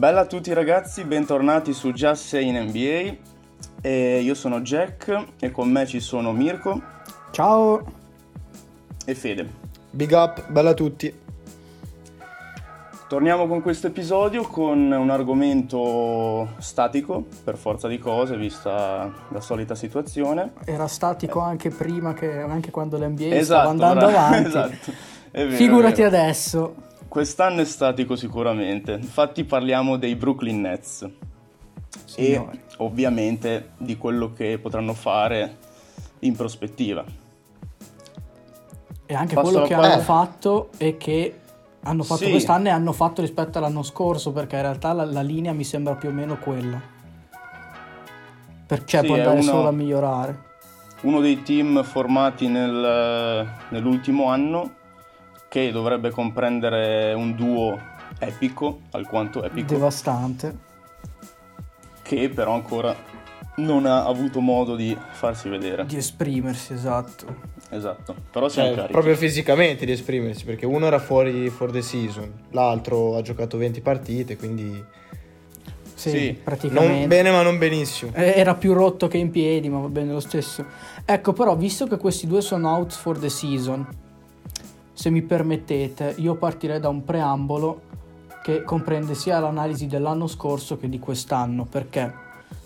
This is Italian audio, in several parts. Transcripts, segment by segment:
Bella a tutti ragazzi, bentornati su Just Say in NBA. E io sono Jack e con me ci sono Mirko Ciao. e Fede. Big up, bella a tutti. Torniamo con questo episodio con un argomento statico, per forza di cose, vista la solita situazione. Era statico anche prima, che, anche quando l'NBA Esatto, stava andando avanti. esatto. Vero, Figurati adesso. Quest'anno è statico sicuramente, infatti parliamo dei Brooklyn Nets Signori. e ovviamente di quello che potranno fare in prospettiva. E anche Passo quello che hanno fatto e che hanno fatto Sì. quest'anno e hanno fatto rispetto all'anno scorso, perché in realtà la, la linea mi sembra più o meno quella. Perché Sì, può è andare uno- solo a migliorare. Uno dei team formati nel- nell'ultimo anno che dovrebbe comprendere un duo epico, alquanto epico, Devastante. che però ancora non ha avuto modo di farsi vedere. Di esprimersi, esatto. Esatto, però siamo Cioè, carichi. proprio fisicamente di esprimersi, perché uno era fuori for the season, l'altro ha giocato 20 partite, quindi Sì, Sì. praticamente. non bene ma non benissimo. Eh, Era più rotto che in piedi, ma va bene lo stesso. Ecco, però, visto che questi due sono out for the season, se mi permettete, io partirei da un preambolo che comprende sia l'analisi dell'anno scorso che di quest'anno, perché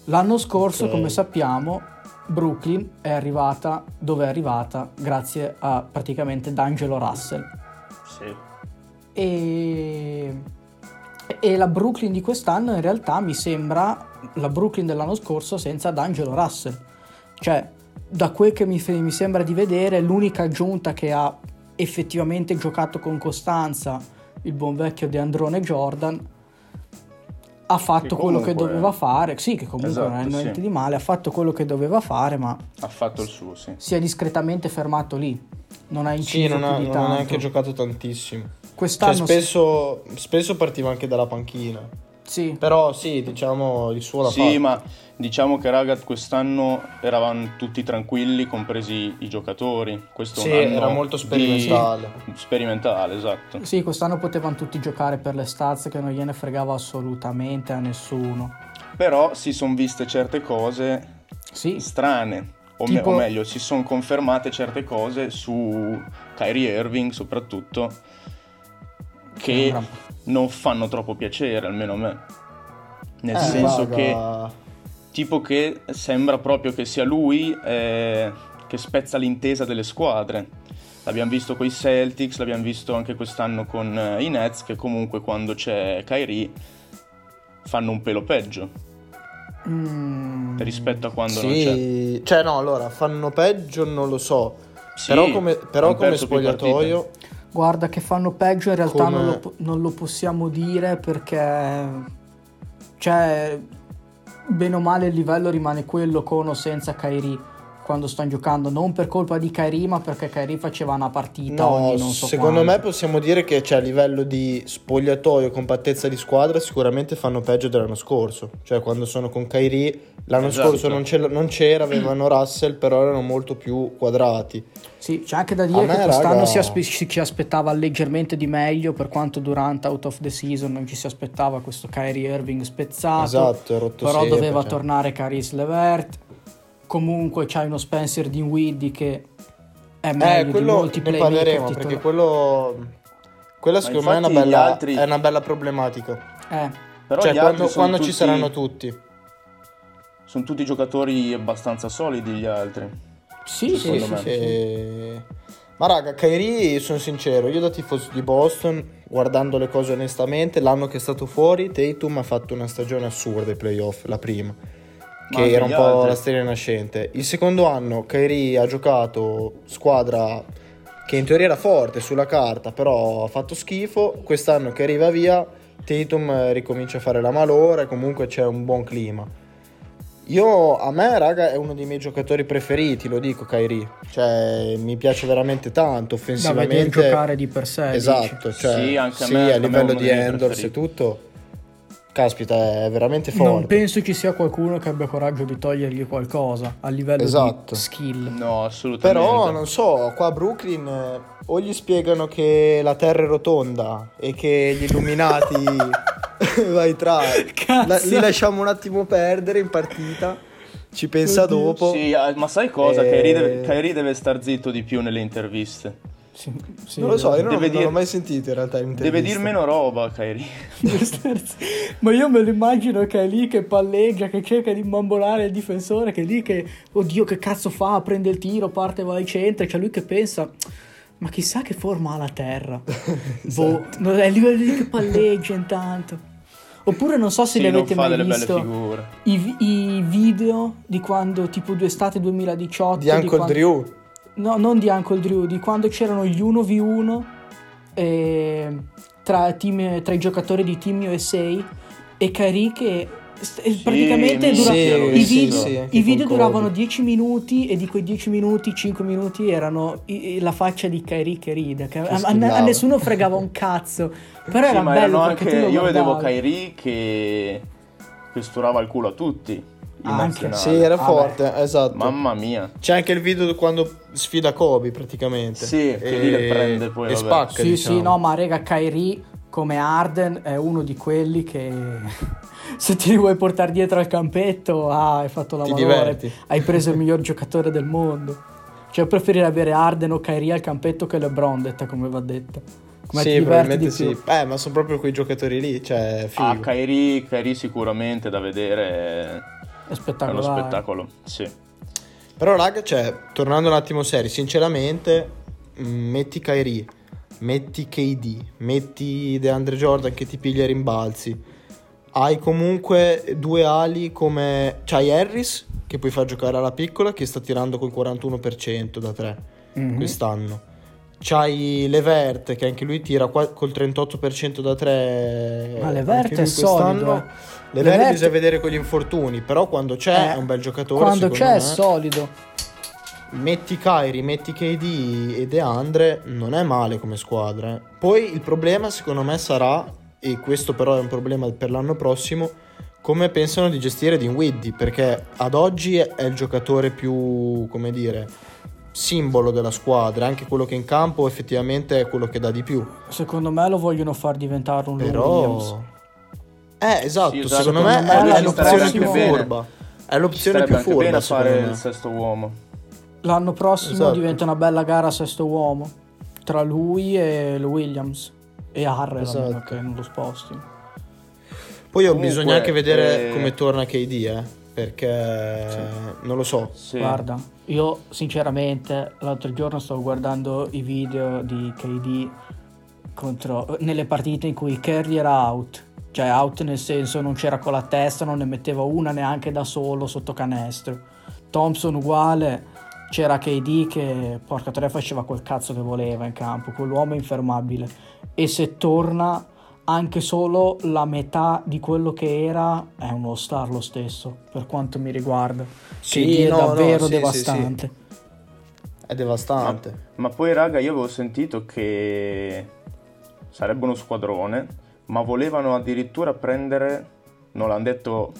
l'anno scorso, Ok. come sappiamo, Brooklyn è arrivata dove è arrivata grazie a praticamente D'Angelo Russell. Sì. E, e la Brooklyn di quest'anno in realtà mi sembra la Brooklyn dell'anno scorso senza D'Angelo Russell. Cioè, da quel che mi, mi sembra di vedere, l'unica aggiunta che ha effettivamente giocato con costanza il buon vecchio De Androne Jordan ha fatto Che quello che doveva fare. Sì, che comunque non è Esatto, niente sì. di male, ha fatto quello che doveva fare, ma Ha fatto il suo, sì. si è discretamente fermato lì. Non ha inciso Sì, non ha, più di non ha neanche giocato tantissimo. Cioè, Quest'anno spesso, spesso partiva anche dalla panchina. sì. Però sì, diciamo, il suo l'ha Sì, fatto. ma diciamo che raga, quest'anno eravamo tutti tranquilli, compresi i giocatori. Questo Sì, era molto di- sperimentale. Sperimentale, esatto. Sì, quest'anno potevano tutti giocare per le stazze che non gliene fregava assolutamente a nessuno. Però si sono viste certe cose Sì, strane, o, me- Tipo- o meglio, si sono confermate certe cose su Kyrie Irving soprattutto, che non fanno troppo piacere, almeno a me. Nel Eh, senso raga, che tipo che sembra proprio che sia lui eh, che spezza l'intesa delle squadre. L'abbiamo visto con i Celtics, l'abbiamo visto anche quest'anno con eh, i Nets, che comunque quando c'è Kyrie fanno un pelo peggio Mm, rispetto a quando non c'è. Sì, cioè no, allora, fanno peggio non lo so. Sì, però come, però come spogliatoio... guarda che fanno peggio, in realtà Come- non, lo, non lo possiamo dire perché, cioè, bene o male il livello rimane quello con o senza Kairi quando stanno giocando, non per colpa di Kairi, ma perché Kairi faceva una partita No, ogni non so secondo me quanto. possiamo dire che cioè, a livello di spogliatoio, compattezza di squadra, sicuramente fanno peggio dell'anno scorso. Cioè, quando sono con Kairi, l'anno Esatto. scorso non, non c'era, avevano Russell, però erano molto più quadrati. Sì, c'è anche da dire A me, che quest'anno raga- si, aspe- ci ci aspettava leggermente di meglio per quanto durante out of the season non ci si aspettava questo Kyrie Irving spezzato. Esatto, è rotto però sempre, doveva cioè. tornare Caris Levert. Comunque c'hai uno Spencer Dinwiddie che è meglio Eh, di quello molti ne parleremo, perché quello... Quella secondo me è una, bella, altri- è una bella problematica. Eh, Però cioè, quando, quando ci tutti- saranno tutti. Sono tutti giocatori abbastanza solidi gli altri. sì, Sì, sì, sì. Ma raga, Kyrie, sono sincero, io da tifoso di Boston, guardando le cose onestamente, l'anno che è stato fuori, Tatum ha fatto una stagione assurda ai playoff, la prima, Ma che era un po' altri. la stella nascente. Il secondo anno Kyrie ha giocato squadra che in teoria era forte sulla carta, però ha fatto schifo. Quest'anno che arriva via, Tatum eh, ricomincia a fare la malora e comunque c'è un buon clima. Io, a me, raga, è uno dei miei giocatori preferiti, lo dico, Kyrie. Cioè, mi piace veramente tanto, Da vedere offensivamente. giocare di per sé. dici. Esatto, cioè, Sì, anche a sì, me- a è livello di Endors e tutto. Caspita, è veramente Non forte. penso ci sia qualcuno che abbia coraggio di togliergli qualcosa a livello Esatto. di skill. No, assolutamente. Però non so, qua a Brooklyn eh, o gli spiegano che la terra è rotonda e che gli illuminati Vai tra. La- li lasciamo un attimo perdere in partita. Ci pensa Oddio. dopo. Sì, ah, ma sai cosa? Eh. Kyrie, deve, Kyrie deve star zitto di più nelle interviste. Sì, sì, non lo so, io non, Deve non l'ho mai sentito in realtà. in Deve dir meno roba, Kyrie. Ma io me lo immagino che è lì che palleggia, che cerca di bambolare il difensore, che è lì che, oddio, che cazzo fa? Prende il tiro, parte, va al centro. C'è lui che pensa, ma chissà che forma ha la terra. boh, non è lui, è lì che palleggia intanto. Oppure non so se Sì, li avete mai visto i, i video di quando, tipo estate 2018. Di Uncle quando- Drew. No, non di Uncle Drew, di quando c'erano gli 1v1 eh, tra, team- tra i giocatori di Team USA e Kyrie che st- eh, praticamente dura- sì, i sì, video, sì, i video duravano Kobe. 10 minuti e di quei 10 minuti 5 minuti erano i- la faccia di Kyrie che ride, che a, a- a nessuno fregava un cazzo, però Sì, era bello anche. Io vedevo guardavi. Kyrie che. che sturava il culo a tutti. Anche. Sì, era Ah, forte, esatto. Mamma mia. C'è anche il video quando sfida Kobe praticamente. Sì, che lì le prende poi, E vabbè. spacca, Sì, diciamo. sì, no, ma rega, Kyrie come Arden è uno di quelli che se ti vuoi portare dietro al campetto, ah, hai fatto la diverti. hai preso il miglior giocatore del mondo. Cioè, preferire avere Arden o Kyrie al campetto che LeBron, detta come va detta. Come Sì, probabilmente di sì. Eh, ma sono proprio quei giocatori lì, cioè, figo. Ah, Kyrie, Kyrie sicuramente da vedere è- È è uno spettacolare. spettacolo. Sì. Però, raga, cioè, tornando un attimo seri, sinceramente, mh, metti Kyrie, metti KD, metti DeAndre Jordan che ti piglia i rimbalzi. Hai comunque due ali come... C'hai Harris, che puoi far giocare alla piccola, che sta tirando col 41% da 3 Mhm. quest'anno. C'hai Levert, che anche lui tira qua- col 38% da 3 Ma Levert è solido. Levert, Levert- bisogna vedere con gli infortuni, però quando c'è Eh, è un bel giocatore. Quando c'è è me. solido. Metti Kyrie, metti KD e DeAndre, non è male come squadra. eh. Poi il problema secondo me sarà, e questo però è un problema per l'anno prossimo, come pensano di gestire Dinwiddie, perché ad oggi è il giocatore più, come dire, simbolo della squadra, anche quello che in campo effettivamente è quello che dà di più. Secondo me lo vogliono far diventare un Però... Williams. Eh, esatto, Sì, esatto. secondo me Secondo me è, l'opzione più furba. È l'opzione più furba, fare secondo il sesto uomo. L'anno prossimo Esatto. diventa una bella gara sesto uomo tra lui e Williams e Harrell, Esatto. che non lo sposti. Poi ho Comunque, bisogno anche vedere eh, come torna KD, eh, perché non lo so. Sì. Guarda, io sinceramente l'altro giorno stavo guardando i video di KD contro, nelle partite in cui Curry era out. Cioè out nel senso non c'era con la testa, non ne metteva una neanche da solo sotto canestro. Thompson uguale, c'era KD che porca tre faceva quel cazzo che voleva in campo, quell'uomo infermabile. E se torna anche solo la metà di quello che era, è uno star lo stesso, per quanto mi riguarda. Sì, KD è no, no, davvero sì, sì, devastante. È devastante. Ma poi, raga, io avevo sentito che sarebbe uno squadrone, ma volevano addirittura prendere, non l'hanno detto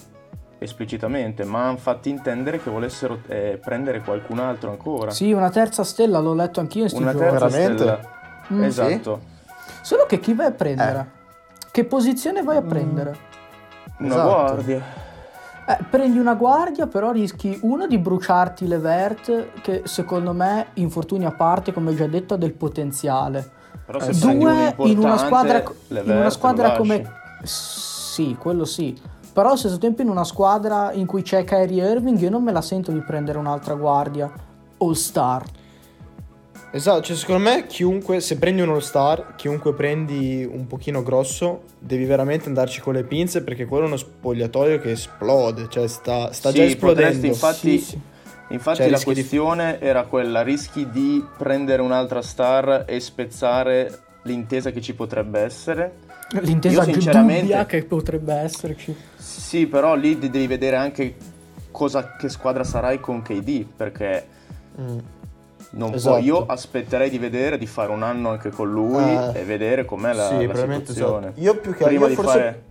esplicitamente, ma hanno fatto intendere che volessero eh, prendere qualcun altro ancora. Sì, una terza stella, l'ho letto anch'io in sti Una terza Veramente? stella. Mm, esatto. Solo che chi vai a prendere? Che posizione vai a prendere? Una Esatto. guardia. Eh, prendi una guardia, però rischi uno di bruciarti Levert, che secondo me, infortuni a parte, come già detto, ha del potenziale. Però se Eh, uno Due, in una squadra, in una squadra come... Sì, quello sì. Però allo stesso tempo in una squadra in cui c'è Kyrie Irving, io non me la sento di prendere un'altra guardia all star. Esatto, cioè secondo me chiunque, se prendi un all-star, chiunque prendi un pochino grosso, devi veramente andarci con le pinze perché quello è uno spogliatoio che esplode, cioè sta, sta Sì, già esplodendo. potresti, infatti, Sì, sì. Infatti Cioè, la rischi di- questione era quella, rischi di prendere un'altra star e spezzare l'intesa che ci potrebbe essere. L'intesa Io sinceramente- che potrebbe esserci. Sì, però lì de- devi vedere anche cosa, che squadra sarai con KD, perché Mm. non può- Esatto. io aspetterei di vedere, di fare un anno anche con lui Eh, e vedere com'è la, sì, la situazione. esatto. Io più che Prima io di forse- fare...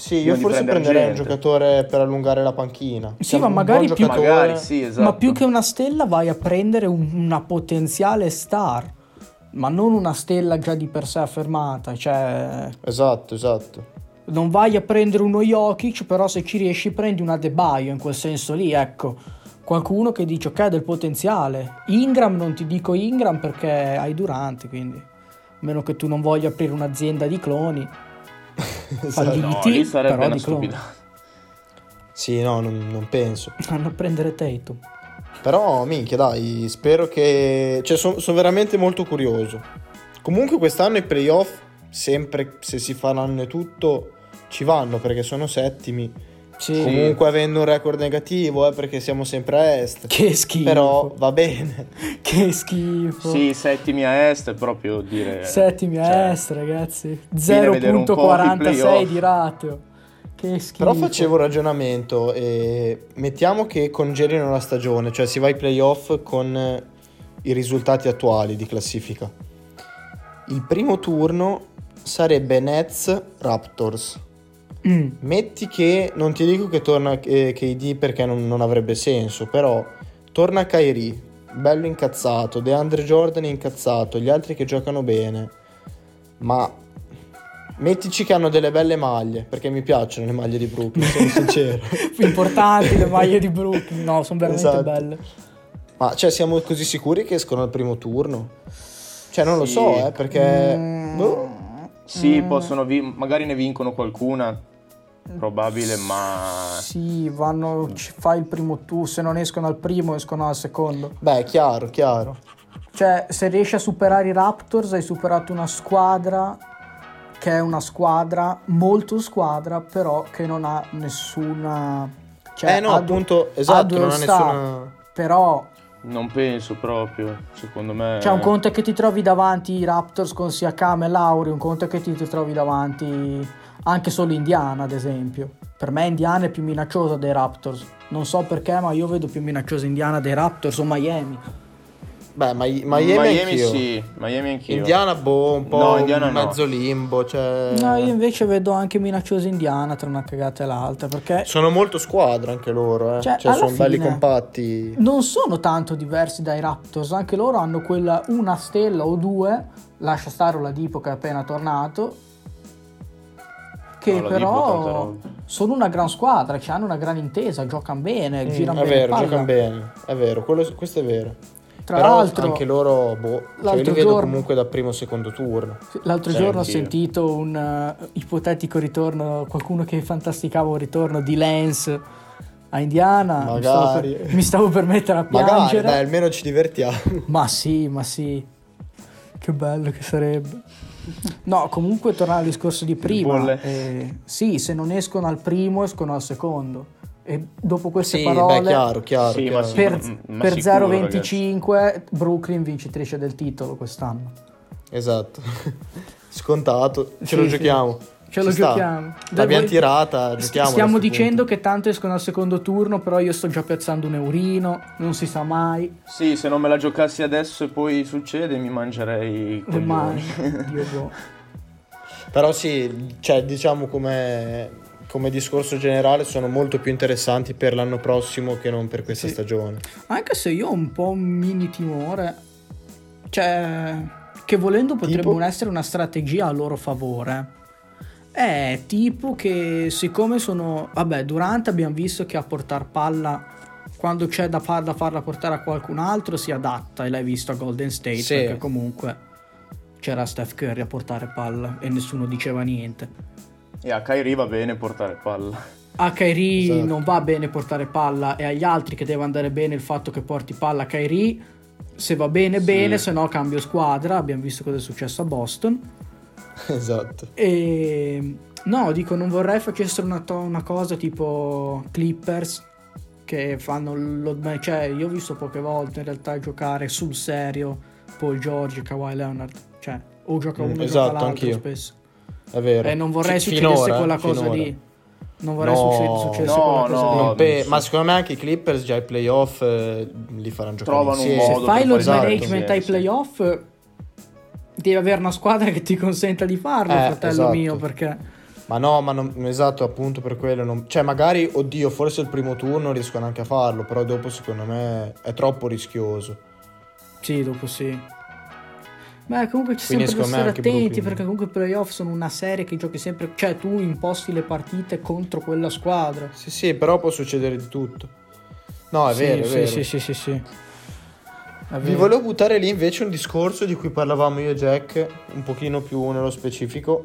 Sì, io forse prendere prenderei un gente. giocatore per allungare la panchina. Sì, Cioè, ma un magari più- Magari, sì, esatto. Ma più che una stella vai a prendere un- una potenziale star, ma non una stella già di per sé affermata. Cioè, Esatto, esatto. non vai a prendere uno Jokic, però se ci riesci prendi una De Baio in quel senso lì, ecco. Qualcuno che dice ok, ha del potenziale. Ingram non ti dico Ingram perché hai Durante, quindi a meno che tu non voglia aprire un'azienda di cloni. No, di T, lì sarebbe però una di cloni. stupidata. Sì, no, non, non penso. Vanno a prendere Tatum. Però, minchia, dai, spero che... Cioè, sono veramente molto curioso. Comunque quest'anno i playoff, sempre se si faranno e tutto, ci vanno perché sono settimi. Sì. Comunque avendo un record negativo, eh, perché siamo sempre a est. Che schifo. Però va bene. Che schifo. Sì, settimi a est è proprio dire... Settimi a cioè, est, ragazzi. Viene a vedere un po' i 0.46 playoff. di ratio. Che schifo. Però facevo un ragionamento e mettiamo che congelino la stagione, cioè si va ai playoff con eh, i risultati attuali di classifica. Il primo turno sarebbe Nets Raptors. Mm. Metti che, non ti dico che torna eh, KD perché non, non avrebbe senso, però torna Kyrie, bello incazzato, DeAndre Jordan incazzato, gli altri che giocano bene, ma mettici che hanno delle belle maglie, perché mi piacciono le maglie di Brooklyn, sono sincero. Importanti le maglie di Brooklyn. No, sono veramente Esatto. belle. Ma cioè siamo così sicuri che escono al primo turno? Cioè non lo Sì. so, eh, perché... Mm. boh. Sì, possono vi- magari ne vincono qualcuna, probabile, ma... Sì, vanno, ci fai il primo tu, se non escono al primo escono al secondo. Beh, chiaro, chiaro. Cioè, se riesci a superare i Raptors hai superato una squadra che è una squadra, molto squadra, però che non ha nessuna... Cioè, eh no, du- appunto, esatto, non ha nessuna... Però Non penso proprio, secondo me... Cioè, un conto è che ti trovi davanti i Raptors con Siakam e Lauri, un conto è che ti, ti trovi davanti anche solo Indiana, ad esempio. Per me Indiana è più minacciosa dei Raptors. Non so perché, ma io vedo più minacciosa Indiana dei Raptors o Miami. Beh, Ma- Miami, Miami anch'io. sì, Miami anch'io. Indiana, boh, un po' No, Indiana un no. mezzo limbo, cioè... No, io invece vedo anche minacciosa Indiana tra una cagata e l'altra, perché Sono molto squadra anche loro, eh. Cioè, Cioè, sono belli compatti. non sono tanto diversi dai Raptors, anche loro hanno quella una stella o due, lascia stare Oladipo che è appena tornato, che No, però sono una gran squadra, cioè hanno una gran intesa, giocano bene, Mm, girano è bene vero, palla. giocano bene, è vero, quello- questo è vero. Tra Però l'altro, anche loro, boh, cioè li vedo giorno- comunque da primo o secondo turno. l'altro Sì, giorno ho sentito un eh, ipotetico ritorno, qualcuno che fantasticava un ritorno di Lance a Indiana. Mi stavo, Magari. per, mi stavo per mettere a Magari, piangere. dai, almeno ci divertiamo. Ma sì, ma sì. Che bello che sarebbe. No, comunque tornare al discorso di prima. Eh, sì, se non escono al primo, escono al secondo. E dopo queste Sì, parole, beh, chiaro, chiaro. Sì, chiaro. per, per sicuro, 0,25 Brooklyn vincitrice del titolo quest'anno. Esatto. Scontato, ce Sì, lo sì. giochiamo. Ce lo Ci giochiamo. L'abbiamo Voi- tirata, giochiamo. Stiamo dicendo che tanto escono al secondo turno, però io sto già piazzando un eurino, non si sa mai. Sì, se non me la giocassi adesso e poi succede, mi mangerei i Le mani. coglioni. Dio boh. Però sì, cioè, diciamo come, come discorso generale sono molto più interessanti per l'anno prossimo che non per questa Sì. stagione. Anche se io ho un po' un mini timore, cioè, che volendo potrebbe Tipo? non essere una strategia a loro favore. È tipo che siccome sono, vabbè, Durante abbiamo visto che a portare palla, quando c'è da, far- da farla portare a qualcun altro, si adatta e l'hai visto a Golden State, Sì. perché comunque c'era Steph Curry a portare palla e nessuno diceva niente. E a Kyrie va bene portare palla. A Kyrie Esatto. non va bene portare palla e agli altri che deve andare bene il fatto che porti palla a Kyrie. Se va bene, Sì. bene, se no cambio squadra. Abbiamo visto cosa è successo a Boston. esatto. E no, dico, non vorrei facessero una, to- una cosa tipo Clippers che fanno lo, cioè io ho visto poche volte in realtà giocare sul serio Paul George e Kawhi Leonard. Cioè, o gioca Mm, uno o esatto, gioca l'altro spesso. È vero. E non vorrei Fi- succedesse finora, quella cosa finora. lì. Non vorrei No, succe- succedesse no, quella cosa no, lì. Pe-. Ma secondo me anche i Clippers già ai playoff eh, li faranno giocare Trovano un insieme. modo Se fai lo esatto, management sì, ai sì. Devi avere una squadra che ti consenta di farlo, Eh, fratello esatto. mio, perché Ma no, ma non, esatto, appunto per quello. non- cioè, magari, oddio, forse il primo turno riescono anche a farlo, però dopo secondo me è troppo rischioso. sì, dopo sì. Beh, comunque ci Quindi sempre da stare attenti perché comunque i playoff sono una serie che giochi sempre, cioè tu imposti le partite contro quella squadra. Sì, sì, però può succedere di tutto. No, è Sì, vero, è sì, vero. sì, sì, sì, sì. Vi volevo buttare lì invece un discorso di cui parlavamo io e Jack, un pochino più nello specifico,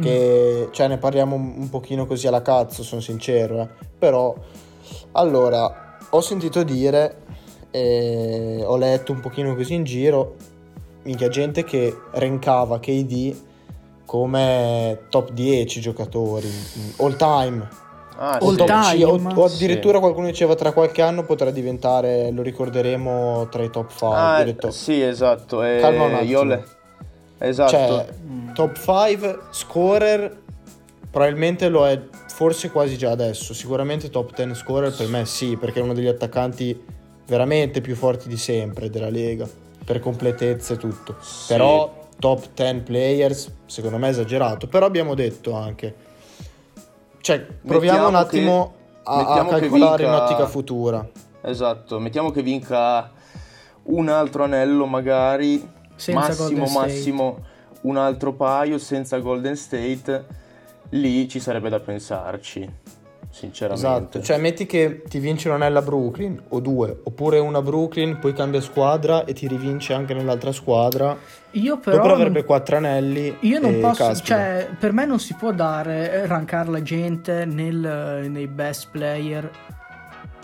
che cioè ne parliamo un pochino così alla cazzo, sono sincero, eh. però allora ho sentito dire e ho letto un pochino così in giro, minchia gente che rankava KD come top 10 giocatori, all time, Ah, All sì. time. O, o addirittura Sì. qualcuno diceva tra qualche anno potrà diventare, lo ricorderemo tra i top 5. Ah, sì, esatto. eh, Calma un attimo. le- Esatto. Cioè, top 5 scorer probabilmente lo è forse quasi già adesso. Sicuramente top 10 scorer per me sì, perché è uno degli attaccanti veramente più forti di sempre della Lega, per completezza e tutto. Sì. Però top 10 players, secondo me è esagerato. Però abbiamo detto anche cioè, proviamo un Mettiamo che- attimo a, a che calcolare in vinca- ottica futura. Esatto, mettiamo che vinca un altro anello magari, Senza massimo massimo un altro paio senza Golden State, lì ci sarebbe da pensarci, sinceramente. Esatto, cioè metti che ti vince un anello a Brooklyn o due, oppure una a Brooklyn, poi cambia squadra e ti rivince anche nell'altra squadra. Io però Dopo non- avrebbe quattro anelli. Io non e posso, caspita. cioè, per me non si può dare, eh, rankare la gente nel- nei best player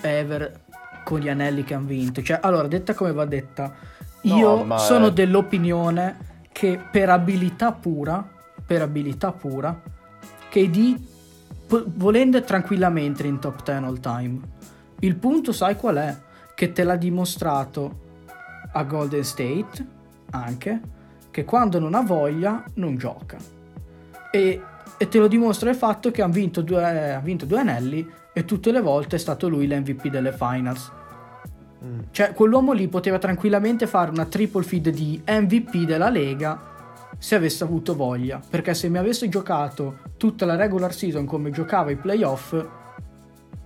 ever con gli anelli che hanno vinto. Cioè, allora, detta come va detta, No, io ma sono è- dell'opinione che per abilità pura, per abilità pura, KD po- volendo tranquillamente in top 10 all time. Il punto sai qual è? Che te l'ha dimostrato a Golden State anche che quando non ha voglia non gioca. E, e te lo dimostra il fatto che ha vinto, due, ha vinto due anelli e tutte le volte è stato lui l'MVP delle finals. Mm. Cioè, quell'uomo lì poteva tranquillamente fare una triple feed di MVP della Lega se avesse avuto voglia. Perché se mi avesse giocato tutta la regular season come giocava i playoff,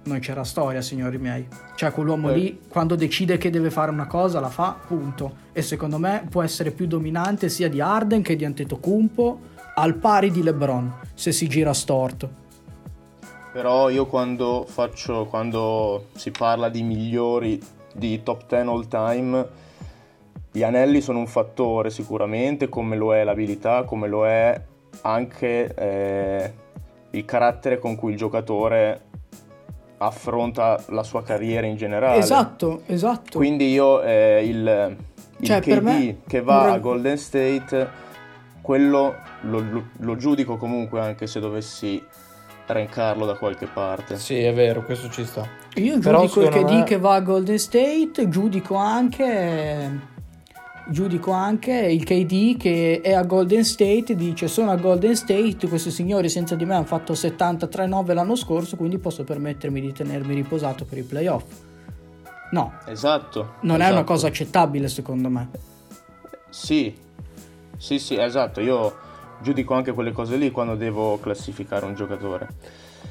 non c'era storia, signori miei. Cioè, quell'uomo Eh. lì, quando decide che deve fare una cosa, la fa, punto. E secondo me può essere più dominante sia di Arden che di Antetokounmpo, al pari di LeBron, se si gira storto. Però io quando faccio, quando si parla di migliori di top 10 all time, gli anelli sono un fattore sicuramente, come lo è l'abilità, come lo è anche eh, il carattere con cui il giocatore affronta la sua carriera in generale. Esatto, esatto. Quindi io eh, il, il Cioè, KD me, che va un ra- a Golden State, quello lo, lo- lo giudico comunque anche se dovessi rankarlo da qualche parte. Sì, è vero, questo ci sta. Io Però giudico il KD me- che va a Golden State, giudico anche giudico anche il KD che è a Golden State, dice sono a Golden State, questi signori senza di me hanno fatto 73-9 l'anno scorso, quindi posso permettermi di tenermi riposato per i playoff. No, Esatto. non è una esatto. cosa accettabile secondo me. Sì, sì, sì, esatto. Io giudico anche quelle cose lì quando devo classificare un giocatore.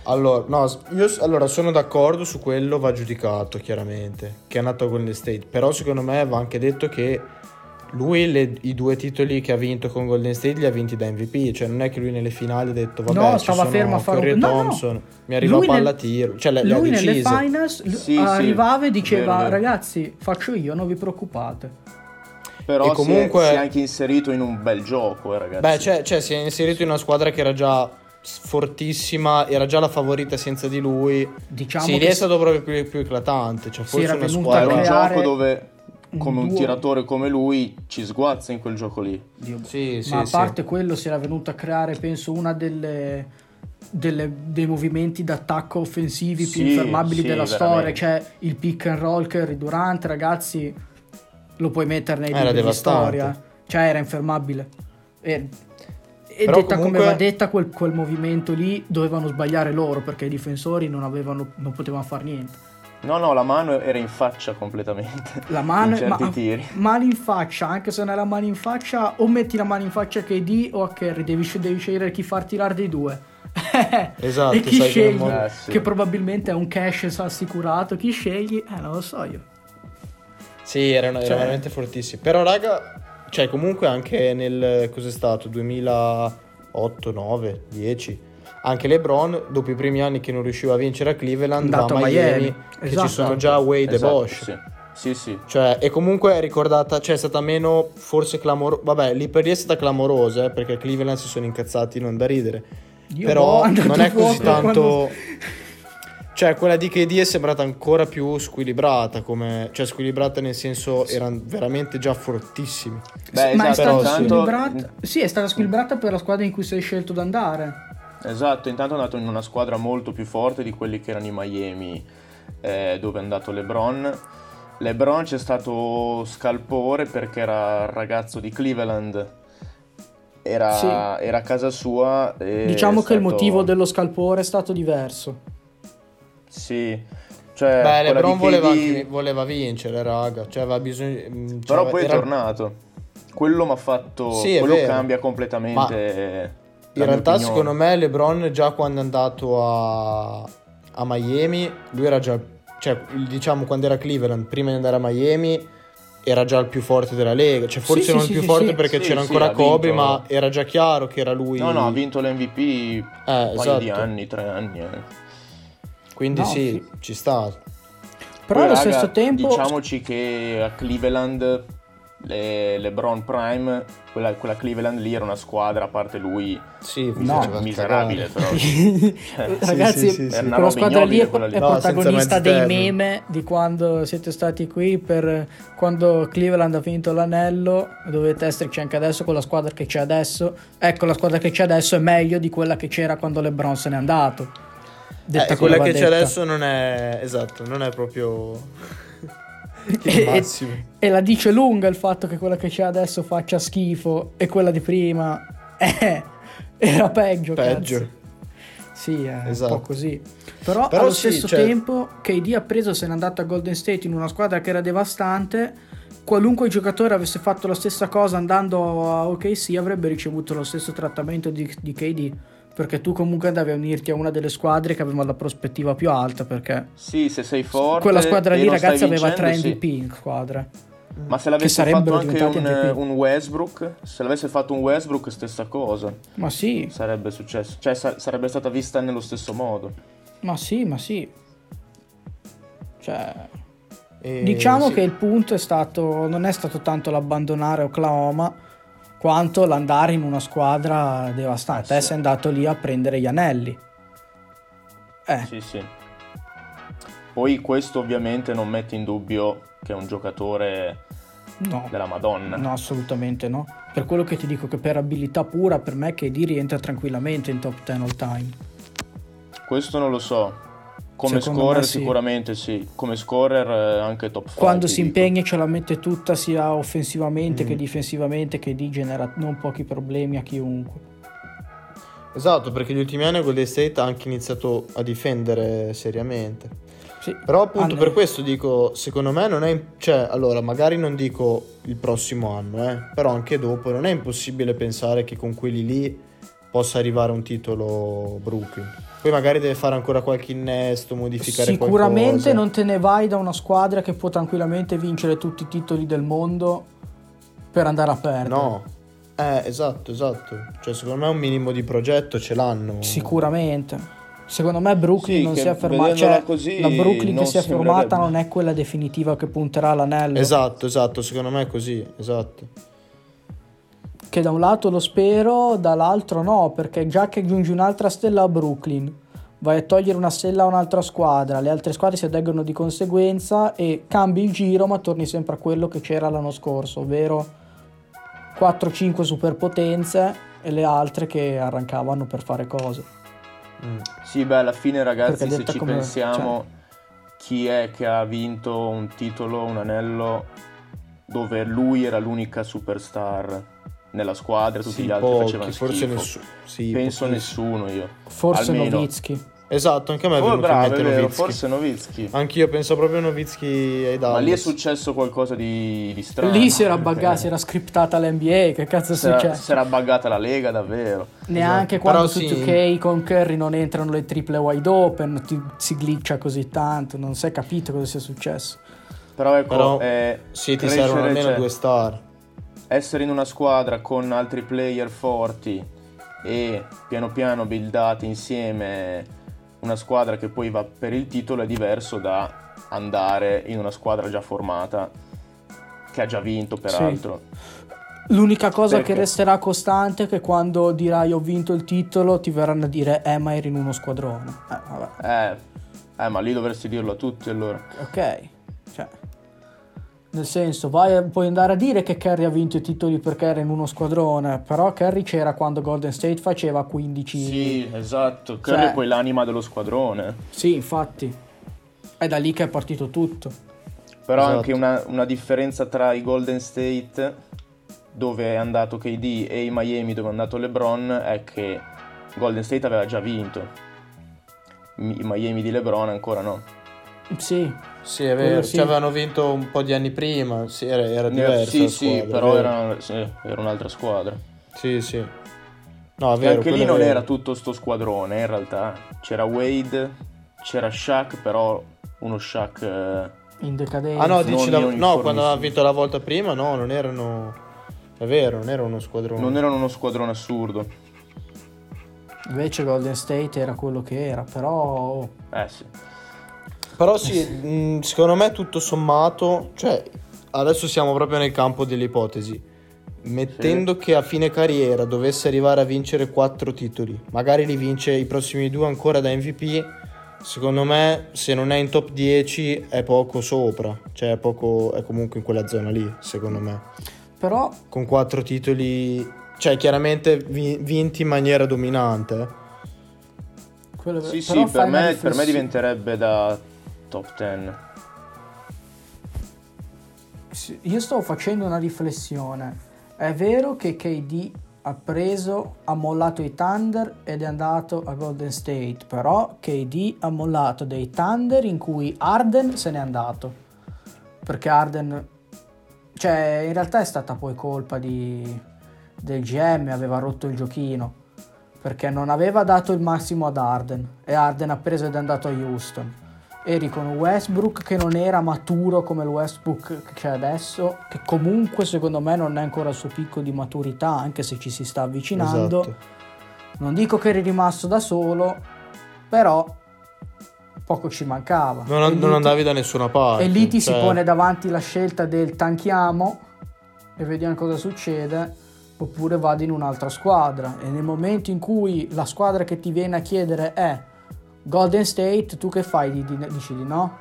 Allora, no, io allora sono d'accordo su quello, va giudicato chiaramente, che è nato a Golden State, però secondo me va anche detto che lui le- i due titoli che ha vinto con Golden State li ha vinti da MVP, cioè non è che lui nelle finali ha detto vabbè No, ci stava fermo a fare un- no, no. Thompson, mi arriva Lui palla nel- a tiro, cioè le, le ha Lui nelle decise. finals l- Sì, sì, arrivava e diceva vero, vero. ragazzi faccio io, non vi preoccupate. Però E comunque- si, è, si è anche inserito in un bel gioco, eh, ragazzi. Beh, cioè, cioè, si è inserito in una squadra che era già fortissima, era già la favorita senza di lui. Diciamo sì, lì che è stato proprio più, più eclatante. Cioè, Si forse era una un squadra. creare gioco dove, un come un duo. tiratore come lui, ci sguazza in quel gioco lì. Dio, Sì, sì, ma a sì. parte quello si era venuto a creare penso una delle, delle- dei movimenti d'attacco offensivi più Sì, infermabili sì, della veramente. storia cioè il pick and roll Curry Durant ragazzi lo puoi mettere nei Era libri di devastante. storia cioè era infermabile e, e detta comunque- come va detta quel, quel movimento lì dovevano sbagliare loro perché i difensori non, avevano, non potevano fare niente No, no, la mano era in faccia completamente. la mano in certi ma, tiri. mano in faccia anche se non è la mano in faccia o metti la mano in faccia a KD o a Kerry devi, devi scegliere chi far tirare dei due Esatto, e chi sai che scegli non- Eh, sì. che probabilmente è un cash assicurato chi scegli eh non lo so io Sì, era, era Cioè- veramente fortissimo. Però, raga, cioè comunque anche nel, cos'è stato, 2008, 9, 10, anche LeBron dopo i primi anni che non riusciva a vincere a Cleveland va a Andato Miami, Miami. che Esatto. ci sono già Wade Esatto, e Bosch. Sì. sì, sì. Cioè, e comunque è ricordata, cioè è stata meno forse clamorosa. Vabbè, lì per lì è stata clamorosa, eh, perché Cleveland si sono incazzati non da ridere. Dio, Però boh, andato non è così tanto. quando- Cioè, quella di KD è sembrata ancora più squilibrata. Come... Cioè, squilibrata nel senso erano veramente già fortissimi. Beh, Ma è esatto, stata squilibrata. Sì, è stata squilibrata per la squadra in cui sei scelto ad andare. Esatto, intanto è andato in una squadra molto più forte di quelli che erano i Miami, eh, dove è andato LeBron. LeBron c'è stato scalpore perché era il ragazzo di Cleveland, era, Sì. era a casa sua. e diciamo che il stato- motivo dello scalpore è stato diverso. Sì, cioè Beh, LeBron voleva, KD anche- voleva vincere, raga. Cioè, aveva bisogno. mm, cioè, Però poi era- è tornato. Quello mi ha fatto. Sì, è quello cambia completamente. In realtà, secondo me, LeBron già quando è andato a, a Miami, lui era già, cioè, diciamo quando era a Cleveland, prima di andare a Miami, era già il più forte della Lega. Cioè, forse Sì, non sì, il più sì, forte sì. perché Sì, c'era sì, ancora Kobe, vinto. ma era già chiaro che era lui. No, no, ha vinto l'MVP un paio esatto. di anni, tre anni. eh. Quindi No, sì, sì. ci sta. Però Poi, allo raga, stesso tempo. Diciamoci che a Cleveland, le, LeBron Prime, quella, quella Cleveland lì era una squadra, a parte lui, Sì, No. faceva miserabile, però. Ragazzi, sì, sì, sì. È una quella squadra lì è, quella lì. è No, protagonista dei meme di quando siete stati qui per quando Cleveland ha vinto l'anello. Dovete esserci anche adesso con la squadra che c'è adesso. Ecco, la squadra che c'è adesso è meglio di quella che c'era quando LeBron se n'è andato. Detta Eh, quella che c'è adesso non è esatto, non è proprio E-. E la dice lunga il fatto che quella che c'è adesso faccia schifo e quella di prima eh, era peggio. Peggio. cazzo. Sì, è Esatto. un po' così. Però, Però allo sì, stesso cioè- tempo KD ha preso se n'è andato a Golden State in una squadra che era devastante. Qualunque giocatore avesse fatto la stessa cosa andando a OKC avrebbe ricevuto lo stesso trattamento di, di KD. Perché tu comunque andavi a unirti a una delle squadre che aveva la prospettiva più alta. Perché Sì, se sei forte. quella squadra lì, ragazzi, aveva tre vincendo, sì. MVP in squadra. Ma se l'avesse fatto anche un, un Westbrook, se l'avesse fatto un Westbrook, stessa cosa Ma sì, sarebbe successo. Cioè, sa- sarebbe stata vista nello stesso modo. ma sì, ma sì. Cioè, E diciamo sì. che il punto è stato non è stato tanto l'abbandonare Oklahoma quanto l'andare in una squadra devastante. Eh, Te sì. sei andato lì a prendere gli anelli. Eh, Sì, sì. Poi questo ovviamente non mette in dubbio che è un giocatore no. della Madonna. No, assolutamente no. Per quello che ti dico che per abilità pura, per me KD rientra tranquillamente in top 10 all time. Questo non lo so. Come Secondo scorer sì. sicuramente sì. Come scorer eh, anche top 5. Quando si dico. impegna e ce la mette tutta sia offensivamente Mm. che difensivamente, KD genera non pochi problemi a chiunque. Esatto, perché gli ultimi anni Golden State ha anche iniziato a difendere seriamente. Sì. Però appunto per questo dico, secondo me non è... Cioè, allora, magari non dico il prossimo anno, eh, però anche dopo non è impossibile pensare che con quelli lì possa arrivare un titolo Brooklyn. Poi magari deve fare ancora qualche innesto, modificare Sicuramente qualcosa. non te ne vai da una squadra che può tranquillamente vincere tutti i titoli del mondo per andare a perdere. No. Eh, esatto, esatto. Cioè, secondo me un minimo di progetto ce l'hanno. Sicuramente. Secondo me Brooklyn Sì, non si è fermata. Cioè, così la Brooklyn non che si è fermata non è quella definitiva che punterà all'anello. Esatto, esatto, secondo me è così, esatto. Che da un lato lo spero, dall'altro no, perché già che aggiungi un'altra stella a Brooklyn, vai a togliere una stella a un'altra squadra, le altre squadre si adeguano di conseguenza e cambi il giro, ma torni sempre a quello che c'era l'anno scorso, ovvero 4-5 superpotenze e le altre che arrancavano per fare cose. Mm. Sì, beh, alla fine ragazzi, Perché se ci come- pensiamo, chi è che ha vinto un titolo, un anello, dove lui era l'unica superstar nella squadra, tutti Sì, gli altri pochi, facevano forse schifo. nessuno. Sì, Penso pochissimi. nessuno io. Forse Almeno. Nowitzki. Esatto, anche a me è Oh, venuto bravo, in è mente forse Nowitzki. Anch'io penso proprio a Nowitzki ai Dallas. Ma lì è successo qualcosa di, di strano. Lì si era buggata, si era scriptata l'NBA, che cazzo è si successo? si era buggata la Lega, davvero. Neanche Esatto. quando Però su sì. 2K con Curry non entrano le triple wide open, ti, si glitcha così tanto, non si è capito cosa sia successo. Però ecco, Però eh, Sì, ti servono almeno cioè, due star. Essere in una squadra con altri player forti e piano piano buildati insieme una squadra che poi va per il titolo è diverso da andare in una squadra già formata che ha già vinto peraltro. Sì. L'unica cosa Perché? che resterà costante è che quando dirai ho vinto il titolo ti verranno a dire eh ma eri in uno squadrone. Eh, vabbè. Eh, eh, ma lì dovresti dirlo a tutti allora. Ok, nel senso, vai, puoi andare a dire che Kerry ha vinto i titoli perché era in uno squadrone, però Kerry c'era quando Golden State faceva 15... Sì, esatto. Curry Cioè- è poi l'anima dello squadrone. Sì, infatti. È da lì che è partito tutto. Però Esatto. anche una, una differenza tra i Golden State, dove è andato KD, e i Miami, dove è andato LeBron, è che Golden State aveva già vinto. I Miami di LeBron ancora no. Sì, Sì, è vero. sì. Ci avevano vinto un po' di anni prima. Sì, era, era diversa. sì, sì, però era, sì, era un'altra squadra. Sì, sì. No, è vero. anche lì non era tutto sto squadrone, in realtà. C'era Wade, c'era Shaq, però uno Shaq... eh, in decadenza. Ah no, dici la- no, quando ha vinto la volta prima, no, non erano. È vero, non era uno squadrone. non erano uno squadrone assurdo. Invece Golden State era quello che era, però... Eh sì. Però sì, mh, secondo me tutto sommato, cioè adesso siamo proprio nel campo delle ipotesi. Mettendo che a fine carriera dovesse arrivare a vincere quattro titoli, magari li vince i prossimi due ancora da MVP, secondo me se non è in top 10 è poco sopra, cioè è, poco, è comunque in quella zona lì, secondo me. Però Con quattro titoli, cioè chiaramente vi- vinti in maniera dominante. eh. quello Sì, però sì, per me, per me diventerebbe da top 10. Sì, Io sto facendo una riflessione. È vero che KD ha preso, ha mollato i Thunder ed è andato a Golden State, però KD ha mollato dei Thunder in cui Arden se n'è andato. Perché Arden, cioè in realtà è stata poi colpa di, del GM, aveva rotto il giochino. Perché non aveva dato il massimo ad Arden e Arden ha preso ed è andato a Houston eri con Westbrook che non era maturo come il Westbrook che c'è adesso, che comunque secondo me non è ancora al suo picco di maturità, anche se ci si sta avvicinando. Esatto. Non dico che eri rimasto da solo, però poco ci mancava. Non, non ti- andavi da nessuna parte. E lì ti si cioè- pone davanti la scelta del tanchiamo e vediamo cosa succede, oppure vado in un'altra squadra. E nel momento in cui la squadra che ti viene a chiedere è Golden State, tu che fai? Di- di- Dici di no?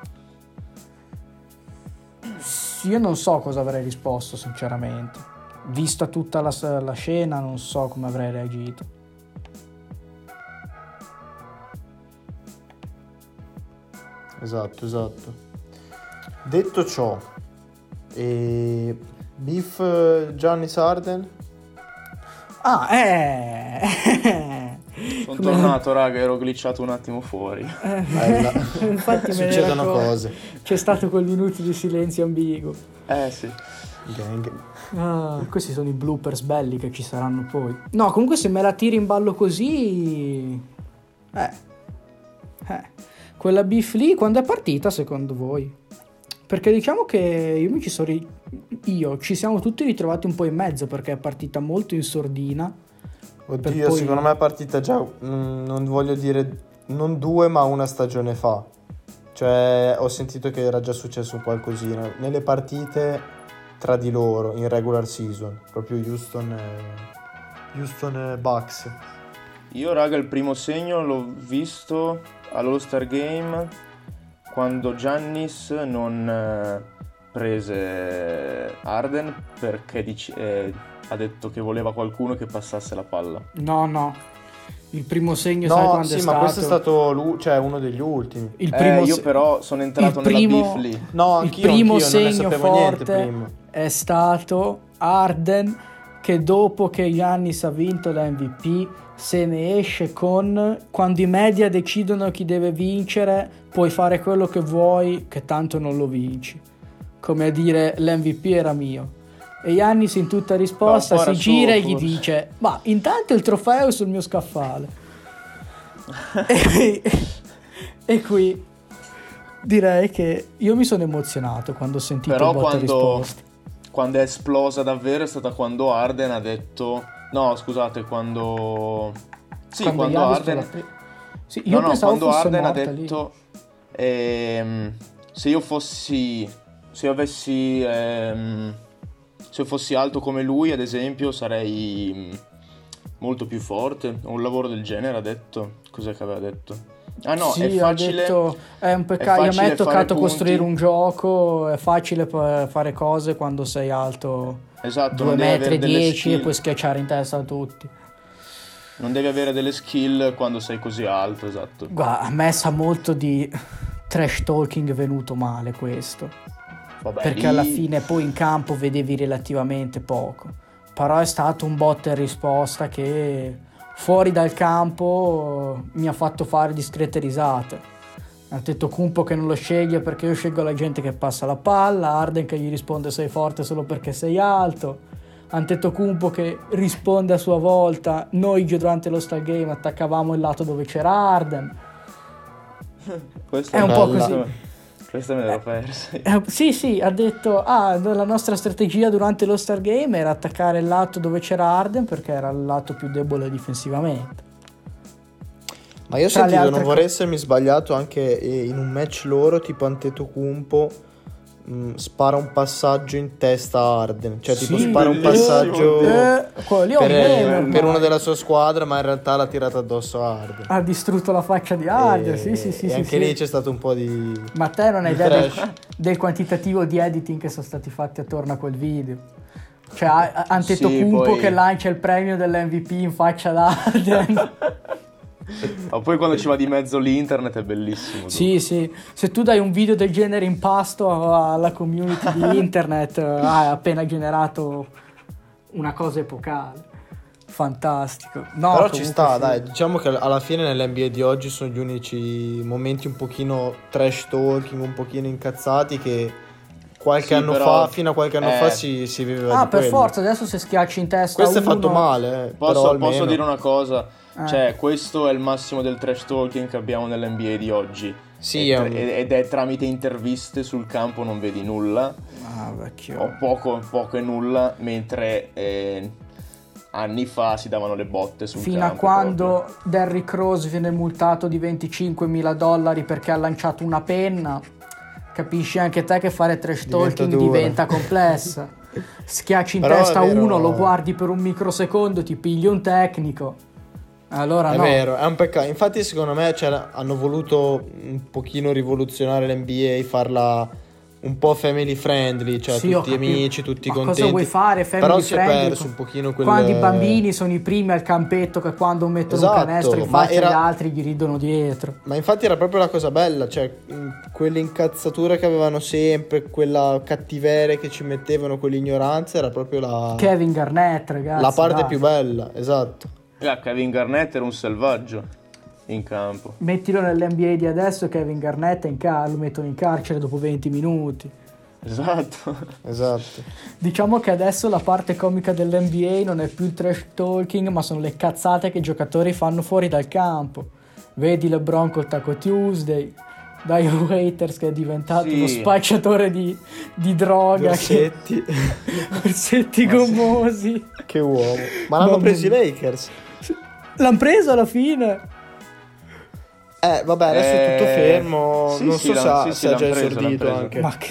Io non so cosa avrei risposto, sinceramente. Vista tutta la, la scena, non so come avrei reagito. Esatto, esatto. Detto ciò, e... Beef eh, Giannis Arden? Ah, eh! Sono Come- tornato, raga, ero glitchato un attimo fuori. Bella. Infatti me ne Succedono cose. C'è stato quel minuto di silenzio ambiguo. Eh sì. Gang. Ah, questi sono i bloopers belli che ci saranno poi. No, comunque se me la tiri in ballo così... Eh. Eh. Quella beef lì quando è partita secondo voi? Perché diciamo che io mi ci sono... ri- Io, ci siamo tutti ritrovati un po' in mezzo perché è partita molto in sordina. Oddio, poi- secondo me è partita già, mm, non voglio dire, non due, ma una stagione fa. Cioè, ho sentito che era già successo qualcosina. Nelle partite tra di loro, in regular season. Proprio Houston e... Houston e Bucks. Io, raga, il primo segno l'ho visto all'All-Star Game quando Giannis non eh, prese Arden perché dice- eh, ha detto che voleva qualcuno che passasse la palla. No, no. Il primo segno sai No, quando sì, è ma stato? questo è stato cioè, uno degli ultimi. Il Eh, primo io se- però sono entrato il nella primo- beef lì. No, il anch'io, primo anch'io, non ne segno sapevo niente forte prima. è stato Arden che dopo che Giannis ha vinto la MVP se ne esce con quando i media decidono chi deve vincere puoi fare quello che vuoi che tanto non lo vinci come a dire l'MVP era mio e Giannis in tutta risposta si gira e gli dice ma intanto il trofeo è sul mio scaffale. E, e qui direi che io mi sono emozionato quando ho sentito Però quando, risposta. quando è esplosa davvero è stata quando Arden ha detto... No, scusate, quando... Sì, quando, Giannis Arden... pri- Sì, io no, no, quando Arden ha detto... ehm, se io fossi... Se io avessi... ehm, se fossi alto come lui, ad esempio, sarei mm, molto più forte. Un lavoro del genere, ha detto. Cos'è che aveva detto? Ah no, sì, è facile... ha detto è un peccato. A me è toccato punti. costruire un gioco. È facile fare cose quando sei alto Esatto, 2 non devi metri avere e delle 10 e puoi schiacciare in testa a tutti. Non devi avere delle skill quando sei così alto, esatto. Guarda, a me sa molto di trash talking venuto male questo. Vabbè, perché lì- alla fine poi in campo vedevi relativamente poco. Però è stato un botta e risposta che fuori dal campo mi ha fatto fare discrete risate. Ha detto Kumpo che non lo sceglie perché io scelgo la gente che passa la palla, Arden che gli risponde sei forte solo perché sei alto. Hanno detto Kumpo che risponde a sua volta, noi durante lo Star Game attaccavamo il lato dove c'era Arden. Questo È un po' Bella. così. Questa me l'ero persa. Eh, sì, sì, ha detto, ah, la nostra strategia durante lo Star Game era attaccare il lato dove c'era Arden perché era il lato più debole difensivamente. Ma io ho sentito, non vorrei essermi sbagliato, anche eh, in un match loro, tipo Antetokounmpo mh, spara un passaggio in testa a Arden. Cioè, tipo Sì, spara un passaggio Eh, per, ormai. per uno della sua squadra, ma in realtà l'ha tirata addosso a Arden. Ha distrutto la faccia di Arden, E- sì, sì, sì. E sì, anche sì. lì c'è stato un po' di... Ma te non hai idea del, del quantitativo di editing che sono stati fatti attorno a quel video. Cioè, detto Sì, poi- che lancia il premio dell'MVP in faccia ad Arden. Ma poi quando ci va di mezzo l'internet è bellissimo. Sì, sì, se tu dai un video del genere in pasto alla community di internet, eh, hai appena generato una cosa epocale. Fantastico. No, Però ci sta, sì. dai, diciamo che alla fine nell'NBA di oggi sono gli unici momenti un pochino trash talking, un pochino incazzati che qualche Sì, anno però- fa, fino a qualche anno eh. fa si, si viveva Ah, di per quello. forza, adesso se schiacci in testa Questo è uno... fatto male, eh, però Posso, almeno... posso dire una cosa? Eh. Cioè, questo è il massimo del trash talking che abbiamo nell'NBA di oggi. Sì, Ed- è un- ed è tramite interviste sul campo non vedi nulla, Ah, vecchio. o poco, poco e nulla, mentre eh, anni fa si davano le botte sul Fino a campo. quando Derrick Rose viene multato di 25 mila dollari perché ha lanciato una penna, capisci anche te che fare trash Diventa talking dura. diventa complessa. Schiacci in Però testa vero- uno, lo guardi per un microsecondo, ti pigli un tecnico. Allora È no. vero, è un peccato. Infatti, secondo me cioè, hanno voluto un pochino rivoluzionare l'NBA, farla un po' family friendly, cioè Sì, tutti amici, tutti Ma contenti. cosa vuoi fare? Family Però si è friendly? perso un pochino quel Quando i bambini sono i primi al campetto che quando mettono Esatto, un canestro in faccia era- agli altri gli ridono dietro. Ma infatti era proprio la cosa bella, cioè mh, quell'incazzatura che avevano sempre, quella cattiveria che ci mettevano, quell'ignoranza, era proprio la, Kevin Garnett, ragazzi. la parte dai. più bella, esatto. Ah, Kevin Garnett era un selvaggio in campo. Mettilo nell'NBA di adesso, Kevin Garnett in car- lo mettono in carcere dopo 20 minuti. Esatto. Esatto. Diciamo che adesso la parte comica dell'NBA non è più il trash talking, ma sono le cazzate che i giocatori fanno fuori dal campo. Vedi LeBron col Taco Tuesday, Dio Waiters che è diventato Sì. uno spacciatore di, di droga, che- Orsetti, orsetti gommosi. che uomo. Ma l'hanno Mamma preso i. Lakers. L'hanno preso alla fine. Eh, vabbè, adesso è tutto Eh, fermo. sì, non sì, so ha, sì, se sì, ha già preso, esordito anche. Ma che...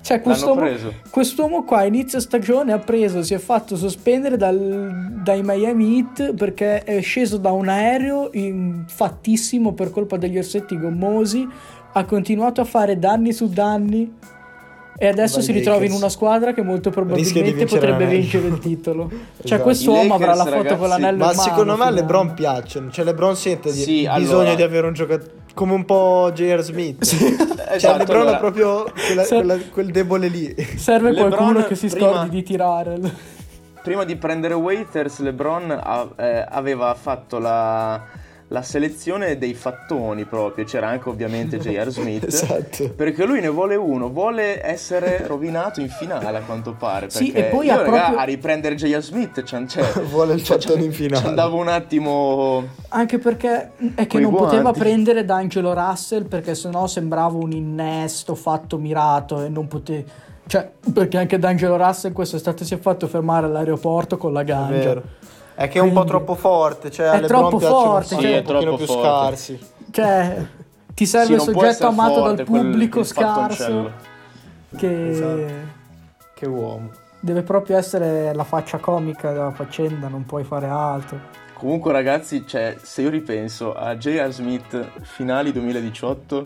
Cioè, quest'uomo, quest'uomo qua a inizio stagione ha preso, si è fatto sospendere dal- dai Miami Heat perché è sceso da un aereo in- fattissimo per colpa degli orsetti gommosi, ha continuato a fare danni su danni e adesso si ritrova in una squadra che molto probabilmente vincere potrebbe l'anello. vincere il titolo. Cioè Esatto. quest'uomo I avrà la foto con ragazzi, l'anello Ma in mano. secondo me a. LeBron piacciono. Cioè, LeBron sente di, Sì, bisogno allora- di avere un giocatore come un po' J.R. Smith. Cioè, Esatto, LeBron allora- ha proprio quella- quella- quel debole lì. Serve LeBron qualcuno che si prima- scordi di tirare. Prima di prendere Waiters, LeBron eh, aveva fatto la, la selezione dei fattoni proprio, c'era anche ovviamente J.R. Smith, Esatto. perché lui ne vuole uno, vuole essere rovinato in finale a quanto pare, Sì, perché e poi io, ha raga, proprio- a riprendere J.R. Smith cioè, Vuole il fattone in finale. Ci andavo un attimo... Anche perché è che non poteva guanti. prendere D'Angelo Russell perché sennò sembrava un innesto fatto mirato e non poteva... Cioè, perché anche D'Angelo Russell quest'estate si è fatto fermare all'aeroporto con la È ganja. vero. È che è un po' Quindi- troppo forte, cioè È alle troppo forte, sì, cioè- un pochino Troppo più forte. scarsi. Cioè, ti serve Sì, può soggetto amato forte dal quel- pubblico il scarso che Esatto. Che uomo. deve proprio essere la faccia comica della faccenda, non puoi fare altro. Comunque ragazzi, cioè, se io ripenso a J.R. Smith finali 2018,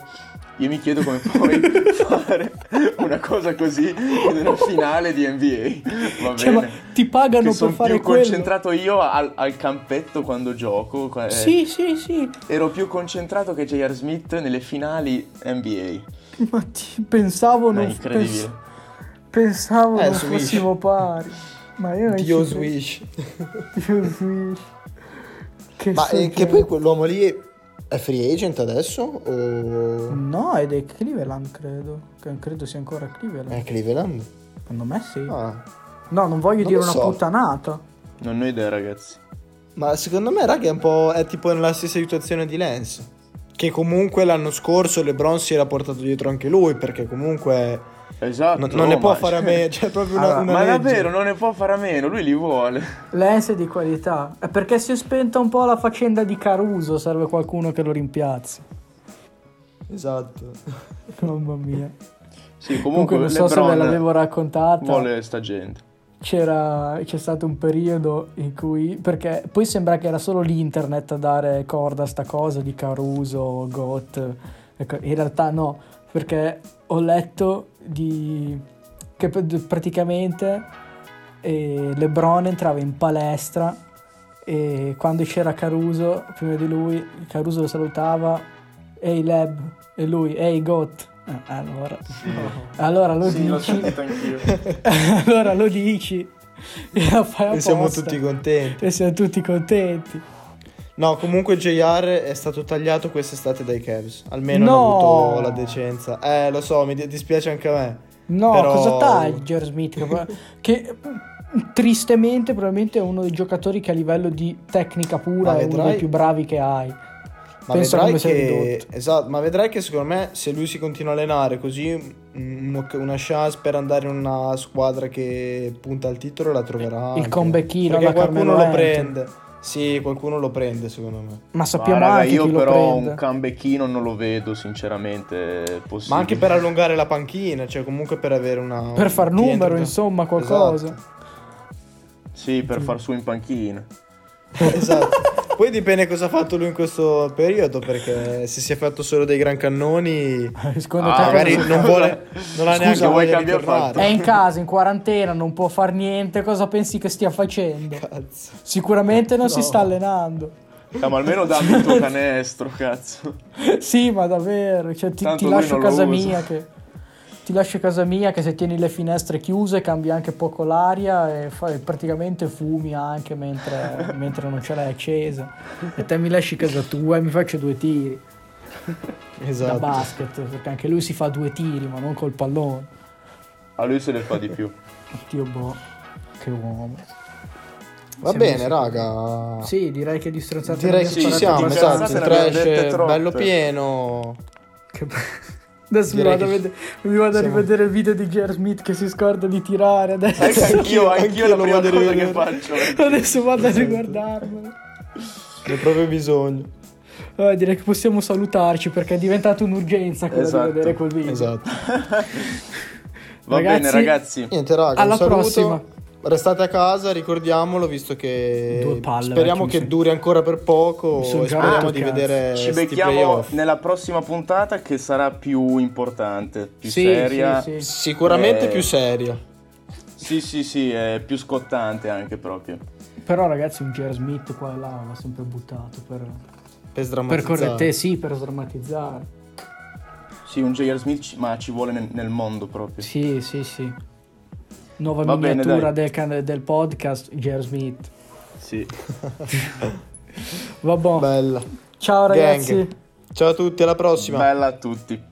io mi chiedo come puoi fare una cosa così in una finale di NBA. Va Cioè, ma bene. ti pagano Che per sono fare più quello. concentrato io al, al campetto quando gioco. eh, Sì, sì, sì. Ero più concentrato che J.R. Smith nelle finali NBA. Ma ti- pensavo È non incredibile. pens- pensavo Eh, non Swish. fossimo pari. Ma io non Dio. Swish. Dio Swish. Che Ma eh, che poi quell'uomo lì è free agent adesso? O No, è dei Cleveland, credo. Che credo sia ancora Cleveland. è Cleveland? Secondo me sì. Ah. No, non voglio Non dire una so. puttanata. Non ho idea, ragazzi. Ma secondo me, raga, è un po'. è tipo nella stessa situazione di Lance. Che comunque l'anno scorso LeBron si era portato dietro anche lui. Perché comunque Esatto. non, non ne oh, può ma- fare a me. Cioè, proprio una, Allora, una Ma legge. davvero, non ne può fare a meno, lui li vuole. Lens è di qualità. È perché si è spenta un po' la faccenda di Caruso. Serve qualcuno che lo rimpiazzi. Esatto. Mamma mia. Sì, Comunque, comunque, non so se ve l'avevo raccontata. vuole sta gente. C'era, c'è stato un periodo in cui, perché poi sembra che era solo l'internet a dare corda a sta cosa di Caruso, Got, ecco, in realtà no, perché ho letto di, che pr- praticamente eh, Lebron entrava in palestra e quando c'era Caruso, prima di lui, Caruso lo salutava, ehi Leb, e lui, ehi Got. Eh, allora, allora lo Sì, dici. allora lo dici. E la fai E siamo tutti contenti. e siamo tutti contenti No, comunque JR è stato tagliato quest'estate dai Cavs. Almeno No! ha avuto la decenza. Eh, lo so, mi di- dispiace anche a me. no Però- cosa tagli J.R. Smith che, che tristemente probabilmente è uno dei giocatori che a livello di tecnica pura Ma è uno vedrai- dei più bravi che hai Ma vedrai che esatto, ma vedrai che secondo me se lui si continua a allenare così mm, uno- una chance per andare in una squadra che punta al titolo la troverà. Il anche. comebackino Perché qualcuno lo prende. Sì, qualcuno lo prende secondo me. ma sappiamo Ma raga, anche io chi lo però prende un comebacchino non lo vedo sinceramente possibile. Ma anche per allungare la panchina, cioè comunque per avere una per far numero da- insomma qualcosa Esatto. Sì, per far su in panchina. Esatto. Poi dipende cosa ha fatto lui in questo periodo, perché se si è fatto solo dei gran cannoni, secondo Ah, te magari cosa- non vuole, non ha Scusa, neanche vuoi voglia di cambiare tornare. fatto? è in casa in quarantena non può far niente cosa pensi che stia facendo Cazzo. sicuramente non si No. sta allenando Ah, ma almeno dammi il tuo canestro, cazzo. Sì, ma davvero, cioè, ti, Tanto ti lui lascio non lo casa usa. mia che ti lascio casa mia che se tieni le finestre chiuse cambia anche poco l'aria e fai, praticamente fumi anche mentre, mentre non ce l'hai accesa. E te mi lasci casa tua e mi faccio due tiri da Esatto. basket, perché anche lui si fa due tiri, ma non col pallone. A lui se ne fa di più. Dio boh, che uomo. Va Siamo bene, raga. Sì, direi che di stronzate Direi che ci siamo, esatto. Il trash bello pieno. Che be- Adesso mi vado, a che- vedere, mi vado a rivedere il video di J.R. Smith che si scorda di tirare adesso. Che anch'io, anch'io, anch'io è la prima cosa che rivedere. faccio. Adesso vado a riguardarmelo. Ne ho proprio bisogno. Vabbè, direi che possiamo salutarci perché è diventata un'urgenza quella Esatto, di vedere quel video. Esatto. Va Ragazzi, bene, ragazzi. Niente, raga, Alla un saluto. prossima. Restate a casa, ricordiamolo, visto che Due palle, speriamo che son- duri ancora per poco e speriamo di cazzo. vedere Ci becchiamo nella prossima puntata che sarà più importante, più Sì, seria. sì, sì. Sicuramente Eh, più seria. Sì, sì, sì, è più scottante anche proprio. Però ragazzi un J.R. Smith qua e là va sempre buttato per, Per per sdrammatizzare. correttezza, sì, per sdrammatizzare. Sì, un J.R. Smith, ci- ma ci vuole nel, nel mondo proprio. Sì, sì, sì. Nuova Va bene, miniatura dai. del, del podcast J.R. Smith. Sì. Vabbè, Bella. Ciao Gang. ragazzi. Ciao a tutti, alla prossima. Bella a tutti.